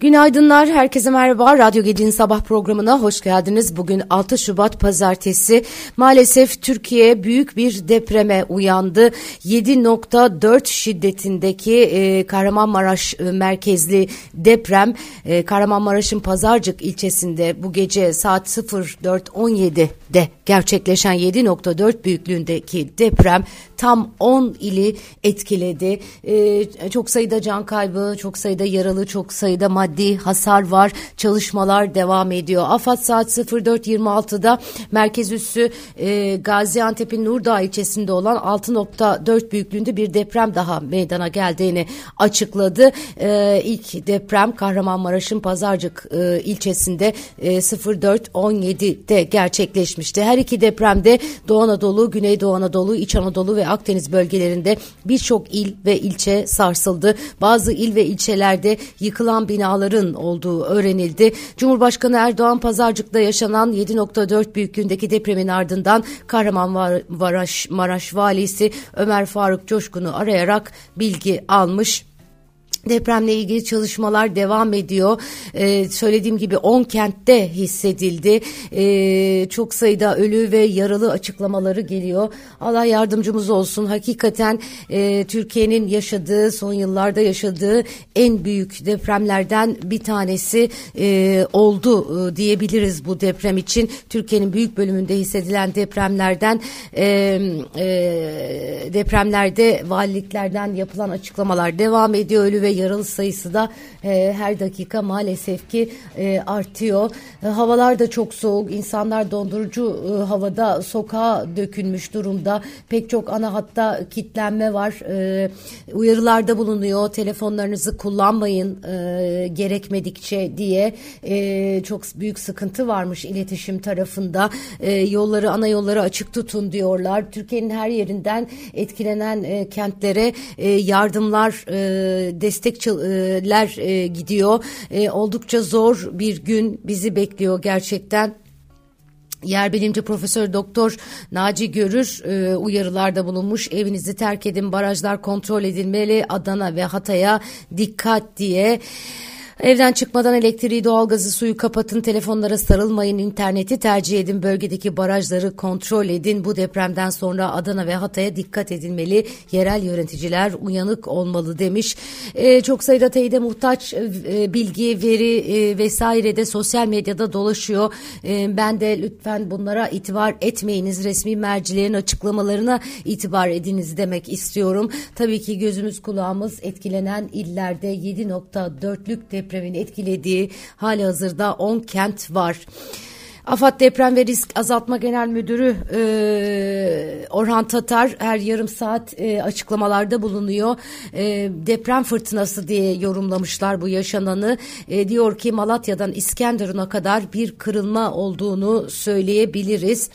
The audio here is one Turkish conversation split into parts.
Günaydınlar, herkese merhaba. Radyo Gece'nin sabah programına hoş geldiniz. Bugün 6 Şubat Pazartesi. Maalesef Türkiye büyük bir depreme uyandı. 7.4 şiddetindeki e, Kahramanmaraş e, merkezli deprem e, Kahramanmaraş'ın Pazarcık ilçesinde bu gece saat 04.17'de gerçekleşen 7.4 büyüklüğündeki deprem tam 10 ili etkiledi. E, çok sayıda can kaybı, çok sayıda yaralı, çok sayıda maddi hasar var. Çalışmalar devam ediyor. AFAD saat 04.26'da merkez üssü e, Gaziantep'in Nurdağ ilçesinde olan 6.4 büyüklüğünde bir deprem daha meydana geldiğini açıkladı. E, ilk deprem Kahramanmaraş'ın Pazarcık e, ilçesinde e, 04.17'de gerçekleşmişti. Her iki depremde Doğu Anadolu, Güneydoğu Anadolu, İç Anadolu ve Akdeniz bölgelerinde birçok il ve ilçe sarsıldı. Bazı il ve ilçelerde yıkılan binaların olduğu öğrenildi. Cumhurbaşkanı Erdoğan Pazarcık'ta yaşanan 7.4 büyüklüğündeki depremin ardından Kahramanmaraş Maraş valisi Ömer Faruk Coşkun'u arayarak bilgi almış. Depremle ilgili çalışmalar devam ediyor. Ee, söylediğim gibi 10 kentte hissedildi. Ee, çok sayıda ölü ve yaralı açıklamaları geliyor. Allah yardımcımız olsun. Hakikaten e, Türkiye'nin yaşadığı, son yıllarda yaşadığı en büyük depremlerden bir tanesi e, oldu e, diyebiliriz bu deprem için. Türkiye'nin büyük bölümünde hissedilen depremlerden e, e, depremlerde valiliklerden yapılan açıklamalar devam ediyor. Ölü ve yaralı sayısı da e, her dakika maalesef ki e, artıyor. E, havalar da çok soğuk. İnsanlar dondurucu e, havada sokağa dökülmüş durumda. Pek çok ana hatta kitlenme var. E, uyarılarda bulunuyor. Telefonlarınızı kullanmayın e, gerekmedikçe diye e, çok büyük sıkıntı varmış iletişim tarafında. E, yolları ana yolları açık tutun diyorlar. Türkiye'nin her yerinden etkilenen e, kentlere e, yardımlar e, destek destekçiler e, gidiyor. E, oldukça zor bir gün bizi bekliyor gerçekten. Yer bilimci Profesör Doktor Naci Görür e, uyarılarda bulunmuş. Evinizi terk edin, barajlar kontrol edilmeli, Adana ve Hatay'a dikkat diye. Evden çıkmadan elektriği, doğalgazı, suyu kapatın, telefonlara sarılmayın, interneti tercih edin, bölgedeki barajları kontrol edin. Bu depremden sonra Adana ve Hatay'a dikkat edilmeli. Yerel yöneticiler uyanık olmalı demiş. Ee, çok sayıda teyide muhtaç e, bilgi, veri e, vesaire de sosyal medyada dolaşıyor. E, ben de lütfen bunlara itibar etmeyiniz. Resmi mercilerin açıklamalarına itibar ediniz demek istiyorum. Tabii ki gözümüz kulağımız etkilenen illerde 7.4'lük deprem depremin etkilediği hali hazırda 10 kent var. AFAD Deprem ve Risk Azaltma Genel Müdürü e, Orhan Tatar her yarım saat e, açıklamalarda bulunuyor. E, deprem fırtınası diye yorumlamışlar bu yaşananı. E, diyor ki Malatya'dan İskenderun'a kadar bir kırılma olduğunu söyleyebiliriz.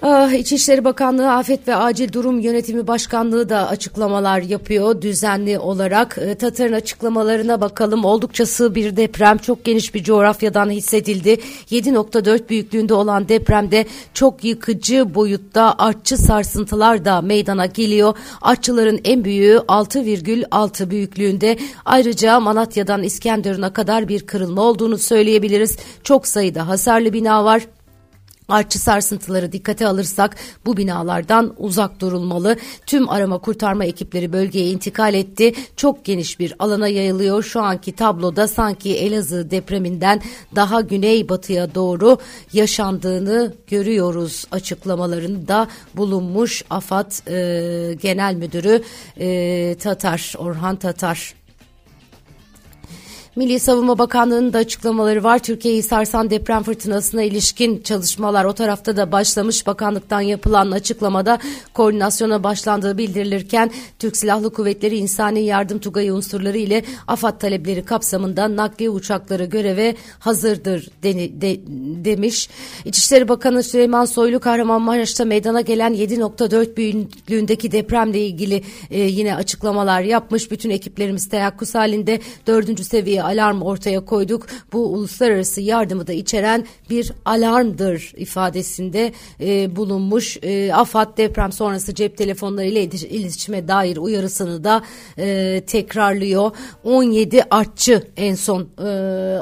Ah, İçişleri Bakanlığı Afet ve Acil Durum Yönetimi Başkanlığı da açıklamalar yapıyor düzenli olarak. E, Tatar'ın açıklamalarına bakalım. Oldukça sığ bir deprem çok geniş bir coğrafyadan hissedildi. 7.4 büyüklüğünde olan depremde çok yıkıcı boyutta artçı sarsıntılar da meydana geliyor. Artçıların en büyüğü 6,6 büyüklüğünde. Ayrıca Malatya'dan İskenderun'a kadar bir kırılma olduğunu söyleyebiliriz. Çok sayıda hasarlı bina var. Artçı sarsıntıları dikkate alırsak bu binalardan uzak durulmalı. Tüm arama kurtarma ekipleri bölgeye intikal etti. Çok geniş bir alana yayılıyor. Şu anki tabloda sanki Elazığ depreminden daha güneybatıya doğru yaşandığını görüyoruz açıklamalarında bulunmuş AFAD e, Genel Müdürü e, Tatar Orhan Tatar. Milli Savunma Bakanlığı'nın da açıklamaları var. Türkiye'yi sarsan deprem fırtınasına ilişkin çalışmalar o tarafta da başlamış. Bakanlıktan yapılan açıklamada koordinasyona başlandığı bildirilirken Türk Silahlı Kuvvetleri insani yardım tugayı unsurları ile AFAD talepleri kapsamında nakliye uçakları göreve hazırdır deni, de, demiş. İçişleri Bakanı Süleyman Soylu Kahramanmaraş'ta meydana gelen 7.4 büyüklüğündeki depremle ilgili e, yine açıklamalar yapmış. Bütün ekiplerimiz teyakkuz halinde dördüncü seviye bir alarm ortaya koyduk. Bu uluslararası yardımı da içeren bir alarmdır ifadesinde e, bulunmuş. E, AFAD deprem sonrası cep telefonları ile iletişime dair uyarısını da e, tekrarlıyor. 17 artçı en son e,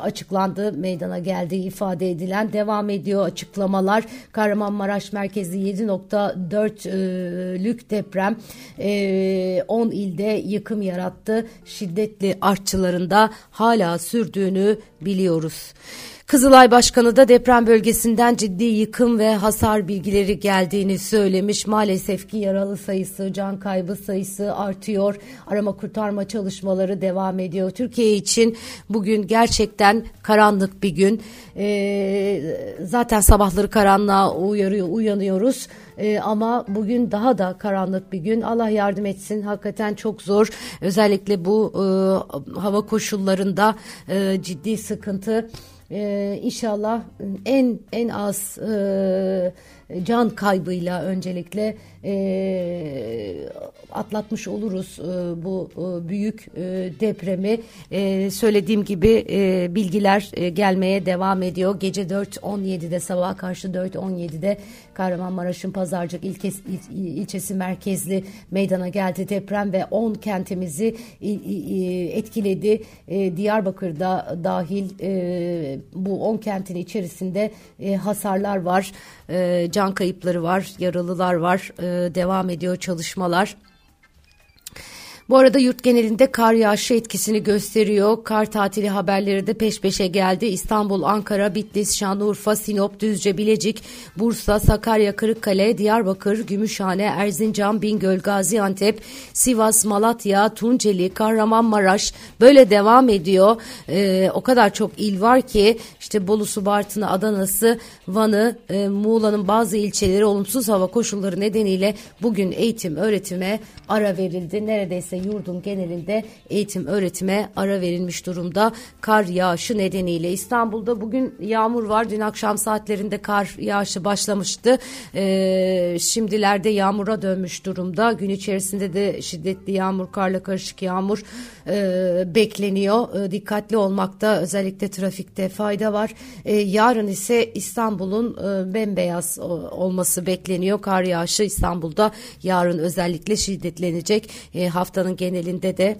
açıklandı meydana geldiği ifade edilen devam ediyor açıklamalar. Kahramanmaraş merkezli 7.4'lük deprem e, 10 ilde yıkım yarattı. Şiddetli artçılarında hala sürdüğünü biliyoruz. Kızılay Başkanı da deprem bölgesinden ciddi yıkım ve hasar bilgileri geldiğini söylemiş. Maalesef ki yaralı sayısı, can kaybı sayısı artıyor. Arama kurtarma çalışmaları devam ediyor. Türkiye için bugün gerçekten karanlık bir gün. Ee, zaten sabahları karanlığa uyarıyor, uyanıyoruz. Ee, ama bugün daha da karanlık bir gün. Allah yardım etsin. Hakikaten çok zor. Özellikle bu e, hava koşullarında e, ciddi sıkıntı. Ee, inşallah en en az e, can kaybıyla öncelikle e, atlatmış oluruz e, bu e, büyük e, depremi. Söylediğim gibi bilgiler gelmeye devam ediyor. Gece 4.17'de sabaha karşı 4.17'de Kahramanmaraş'ın Pazarcık ilkes, il, ilçesi merkezli meydana geldi deprem ve 10 kentimizi etkiledi. Diyarbakır'da dahil bu 10 kentin içerisinde hasarlar var. Can kayıpları var, yaralılar var. Devam ediyor çalışmalar. Bu arada yurt genelinde kar yağışı etkisini gösteriyor. Kar tatili haberleri de peş peşe geldi. İstanbul, Ankara, Bitlis, Şanlıurfa, Sinop, Düzce, Bilecik, Bursa, Sakarya, Kırıkkale, Diyarbakır, Gümüşhane, Erzincan, Bingöl, Gaziantep, Sivas, Malatya, Tunceli, Kahramanmaraş böyle devam ediyor. Ee, o kadar çok il var ki işte Bolu'su, Bartın'ı, Adana'sı, Van'ı, e, Muğla'nın bazı ilçeleri olumsuz hava koşulları nedeniyle bugün eğitim öğretime ara verildi. Neredeyse yurdun genelinde eğitim öğretime ara verilmiş durumda kar yağışı nedeniyle. İstanbul'da bugün yağmur var. Dün akşam saatlerinde kar yağışı başlamıştı. Ee, şimdilerde yağmura dönmüş durumda. Gün içerisinde de şiddetli yağmur, karla karışık yağmur e, bekleniyor. E, dikkatli olmakta özellikle trafikte fayda var. E, yarın ise İstanbul'un e, bembeyaz olması bekleniyor. Kar yağışı İstanbul'da yarın özellikle şiddetlenecek. E, haftanın dünyanın genelinde de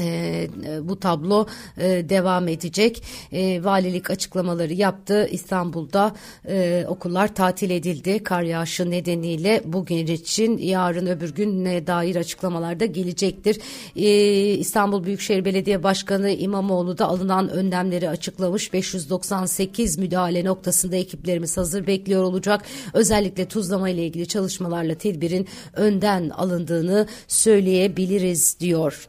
e, bu tablo e, devam edecek. E, valilik açıklamaları yaptı. İstanbul'da e, okullar tatil edildi. Kar yağışı nedeniyle bugün için yarın öbür güne dair açıklamalar da gelecektir. E, İstanbul Büyükşehir Belediye Başkanı İmamoğlu da alınan önlemleri açıklamış. 598 müdahale noktasında ekiplerimiz hazır bekliyor olacak. Özellikle tuzlama ile ilgili çalışmalarla tedbirin önden alındığını söyleyebiliriz diyor.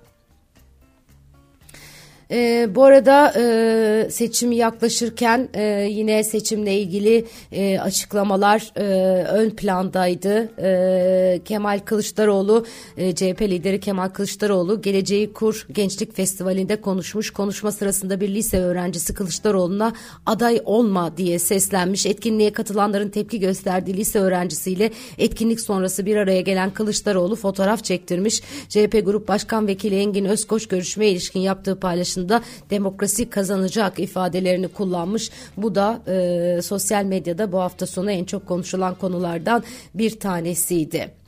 E, bu arada e, seçim yaklaşırken e, yine seçimle ilgili e, açıklamalar e, ön plandaydı. E, Kemal Kılıçdaroğlu, e, CHP lideri Kemal Kılıçdaroğlu Geleceği Kur Gençlik Festivali'nde konuşmuş. Konuşma sırasında bir lise öğrencisi Kılıçdaroğlu'na aday olma diye seslenmiş. Etkinliğe katılanların tepki gösterdiği lise öğrencisiyle etkinlik sonrası bir araya gelen Kılıçdaroğlu fotoğraf çektirmiş. CHP Grup Başkan Vekili Engin Özkoç görüşmeye ilişkin yaptığı paylaşım karşısında demokrasi kazanacak ifadelerini kullanmış. Bu da e, sosyal medyada bu hafta sonu en çok konuşulan konulardan bir tanesiydi.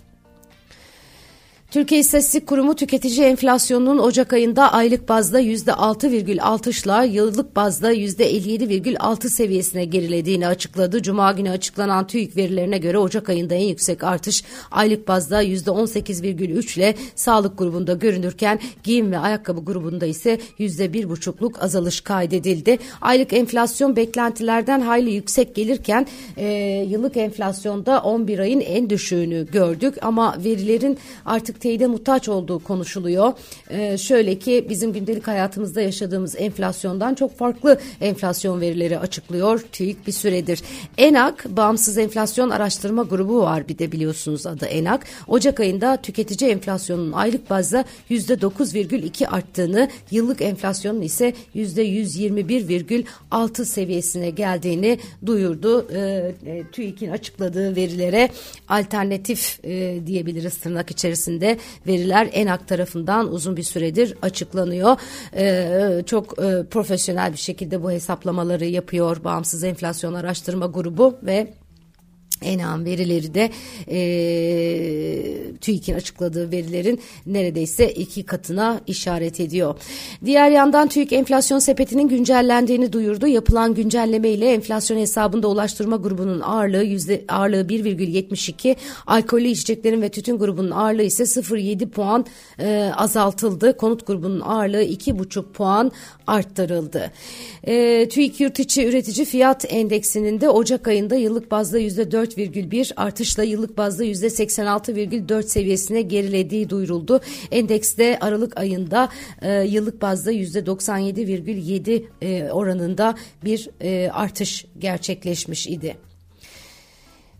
Türkiye İstatistik Kurumu tüketici enflasyonunun Ocak ayında aylık bazda %6,6'şla yıllık bazda %57,6 seviyesine gerilediğini açıkladı. Cuma günü açıklanan TÜİK verilerine göre Ocak ayında en yüksek artış aylık bazda %18,3 ile sağlık grubunda görünürken giyim ve ayakkabı grubunda ise %1,5'luk azalış kaydedildi. Aylık enflasyon beklentilerden hayli yüksek gelirken e, yıllık enflasyonda 11 ayın en düşüğünü gördük ama verilerin artık teyide muhtaç olduğu konuşuluyor. Ee, şöyle ki bizim gündelik hayatımızda yaşadığımız enflasyondan çok farklı enflasyon verileri açıklıyor TÜİK bir süredir. ENAK Bağımsız Enflasyon Araştırma Grubu var bir de biliyorsunuz adı ENAK. Ocak ayında tüketici enflasyonunun aylık bazda %9,2 arttığını, yıllık enflasyonun ise %121,6 seviyesine geldiğini duyurdu. Ee, e, TÜİK'in açıkladığı verilere alternatif e, diyebiliriz tırnak içerisinde de veriler ENAK tarafından uzun bir süredir açıklanıyor. E, çok e, profesyonel bir şekilde bu hesaplamaları yapıyor Bağımsız Enflasyon Araştırma Grubu ve Enam verileri de e, TÜİK'in açıkladığı verilerin neredeyse iki katına işaret ediyor. Diğer yandan TÜİK enflasyon sepetinin güncellendiğini duyurdu. Yapılan güncelleme ile enflasyon hesabında ulaştırma grubunun ağırlığı yüzde ağırlığı 1,72, alkollü içeceklerin ve tütün grubunun ağırlığı ise 0,7 puan e, azaltıldı. Konut grubunun ağırlığı 2,5 puan arttırıldı. E, TÜİK yurt içi üretici fiyat endeksinin de Ocak ayında yıllık bazda %4 %4,1 artışla yıllık bazda %86,4 seviyesine gerilediği duyuruldu. Endekste Aralık ayında e, yıllık bazda %97,7 e, oranında bir e, artış gerçekleşmiş idi.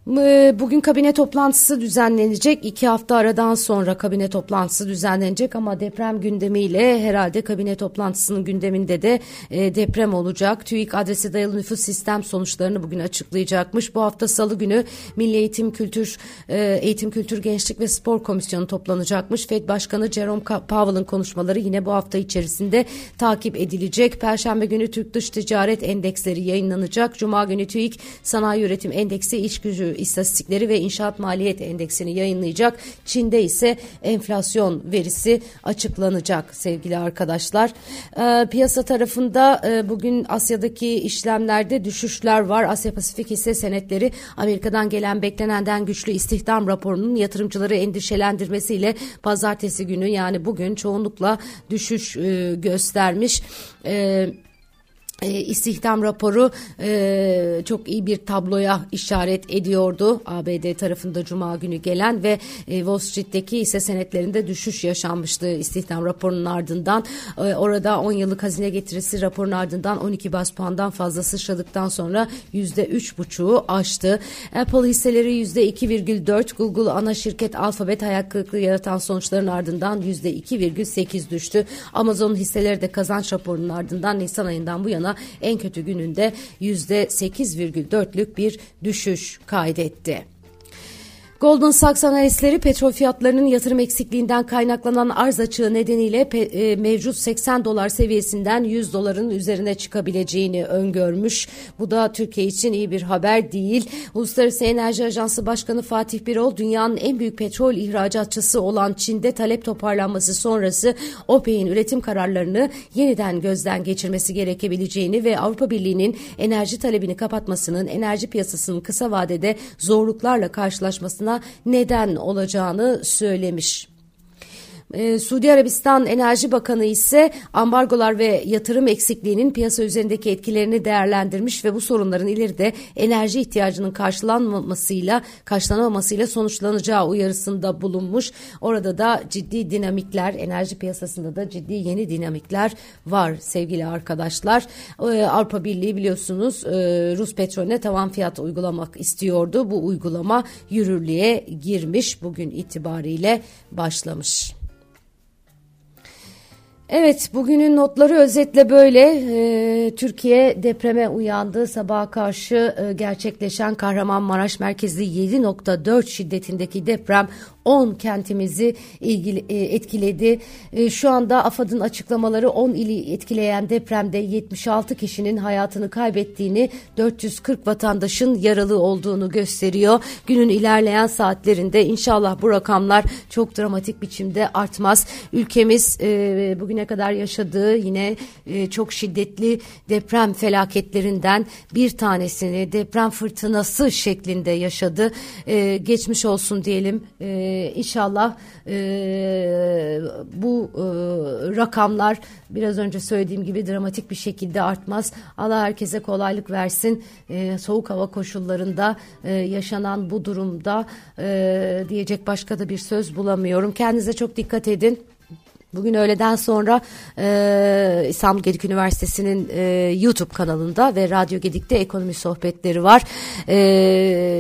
Bugün kabine toplantısı düzenlenecek. İki hafta aradan sonra kabine toplantısı düzenlenecek ama deprem gündemiyle herhalde kabine toplantısının gündeminde de e, deprem olacak. TÜİK adresi dayalı nüfus sistem sonuçlarını bugün açıklayacakmış. Bu hafta salı günü Milli Eğitim Kültür e, Eğitim Kültür Gençlik ve Spor Komisyonu toplanacakmış. FED Başkanı Jerome Powell'ın konuşmaları yine bu hafta içerisinde takip edilecek. Perşembe günü Türk Dış Ticaret Endeksleri yayınlanacak. Cuma günü TÜİK Sanayi Üretim Endeksi iş gücü istatistikleri ve inşaat maliyet endeksini yayınlayacak. Çin'de ise enflasyon verisi açıklanacak sevgili arkadaşlar. E, piyasa tarafında e, bugün Asya'daki işlemlerde düşüşler var. Asya Pasifik hisse senetleri Amerika'dan gelen beklenenden güçlü istihdam raporunun yatırımcıları endişelendirmesiyle pazartesi günü yani bugün çoğunlukla düşüş e, göstermiş. Evet e, istihdam raporu e, çok iyi bir tabloya işaret ediyordu. ABD tarafında Cuma günü gelen ve e, Wall Street'teki ise senetlerinde düşüş yaşanmıştı istihdam raporunun ardından. E, orada 10 yıllık hazine getirisi raporun ardından 12 bas puandan fazla sıçradıktan sonra %3,5'u aştı. Apple hisseleri %2,4, Google ana şirket Alphabet hayal kırıklığı yaratan sonuçların ardından %2,8 düştü. Amazon hisseleri de kazanç raporunun ardından Nisan ayından bu yana en kötü gününde %8,4'lük bir düşüş kaydetti. Goldman Sachs analistleri petrol fiyatlarının yatırım eksikliğinden kaynaklanan arz açığı nedeniyle e, mevcut 80 dolar seviyesinden 100 doların üzerine çıkabileceğini öngörmüş. Bu da Türkiye için iyi bir haber değil. Uluslararası Enerji Ajansı Başkanı Fatih Birol dünyanın en büyük petrol ihracatçısı olan Çin'de talep toparlanması sonrası OPEC'in üretim kararlarını yeniden gözden geçirmesi gerekebileceğini ve Avrupa Birliği'nin enerji talebini kapatmasının enerji piyasasının kısa vadede zorluklarla karşılaşmasına neden olacağını söylemiş. Ee, Suudi Arabistan Enerji Bakanı ise ambargolar ve yatırım eksikliğinin piyasa üzerindeki etkilerini değerlendirmiş ve bu sorunların ileride enerji ihtiyacının karşılanmamasıyla karşılanamamasıyla sonuçlanacağı uyarısında bulunmuş. Orada da ciddi dinamikler enerji piyasasında da ciddi yeni dinamikler var sevgili arkadaşlar. Ee, Avrupa Birliği biliyorsunuz e, Rus petrolüne tavan fiyat uygulamak istiyordu. Bu uygulama yürürlüğe girmiş bugün itibariyle başlamış. Evet bugünün notları özetle böyle. Ee, Türkiye depreme uyandı. Sabaha karşı e, gerçekleşen Kahramanmaraş merkezli 7.4 şiddetindeki deprem 10 kentimizi ilgili, e, etkiledi. E, şu anda AFAD'ın açıklamaları 10 ili etkileyen depremde 76 kişinin hayatını kaybettiğini, 440 vatandaşın yaralı olduğunu gösteriyor. Günün ilerleyen saatlerinde inşallah bu rakamlar çok dramatik biçimde artmaz. Ülkemiz e, bugüne kadar yaşadığı yine çok şiddetli deprem felaketlerinden bir tanesini deprem fırtınası şeklinde yaşadı. Geçmiş olsun diyelim. E, inşallah e, bu e, rakamlar biraz önce söylediğim gibi dramatik bir şekilde artmaz. Allah herkese kolaylık versin. E, soğuk hava koşullarında e, yaşanan bu durumda e, diyecek başka da bir söz bulamıyorum. Kendinize çok dikkat edin. Bugün öğleden sonra e, İstanbul Gedik Üniversitesi'nin e, YouTube kanalında ve Radyo Gedik'te ekonomi sohbetleri var. E,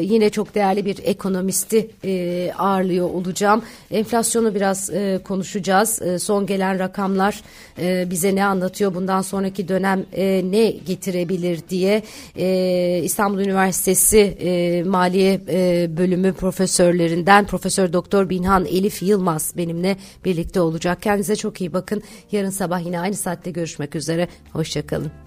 yine çok değerli bir ekonomisti e, ağırlıyor olacağım. Enflasyonu biraz e, konuşacağız. E, son gelen rakamlar e, bize ne anlatıyor? Bundan sonraki dönem e, ne getirebilir diye e, İstanbul Üniversitesi e, Maliye e, Bölümü profesörlerinden Profesör Doktor Binhan Elif Yılmaz benimle birlikte olacak. Kendinize çok iyi bakın. Yarın sabah yine aynı saatte görüşmek üzere. Hoşçakalın.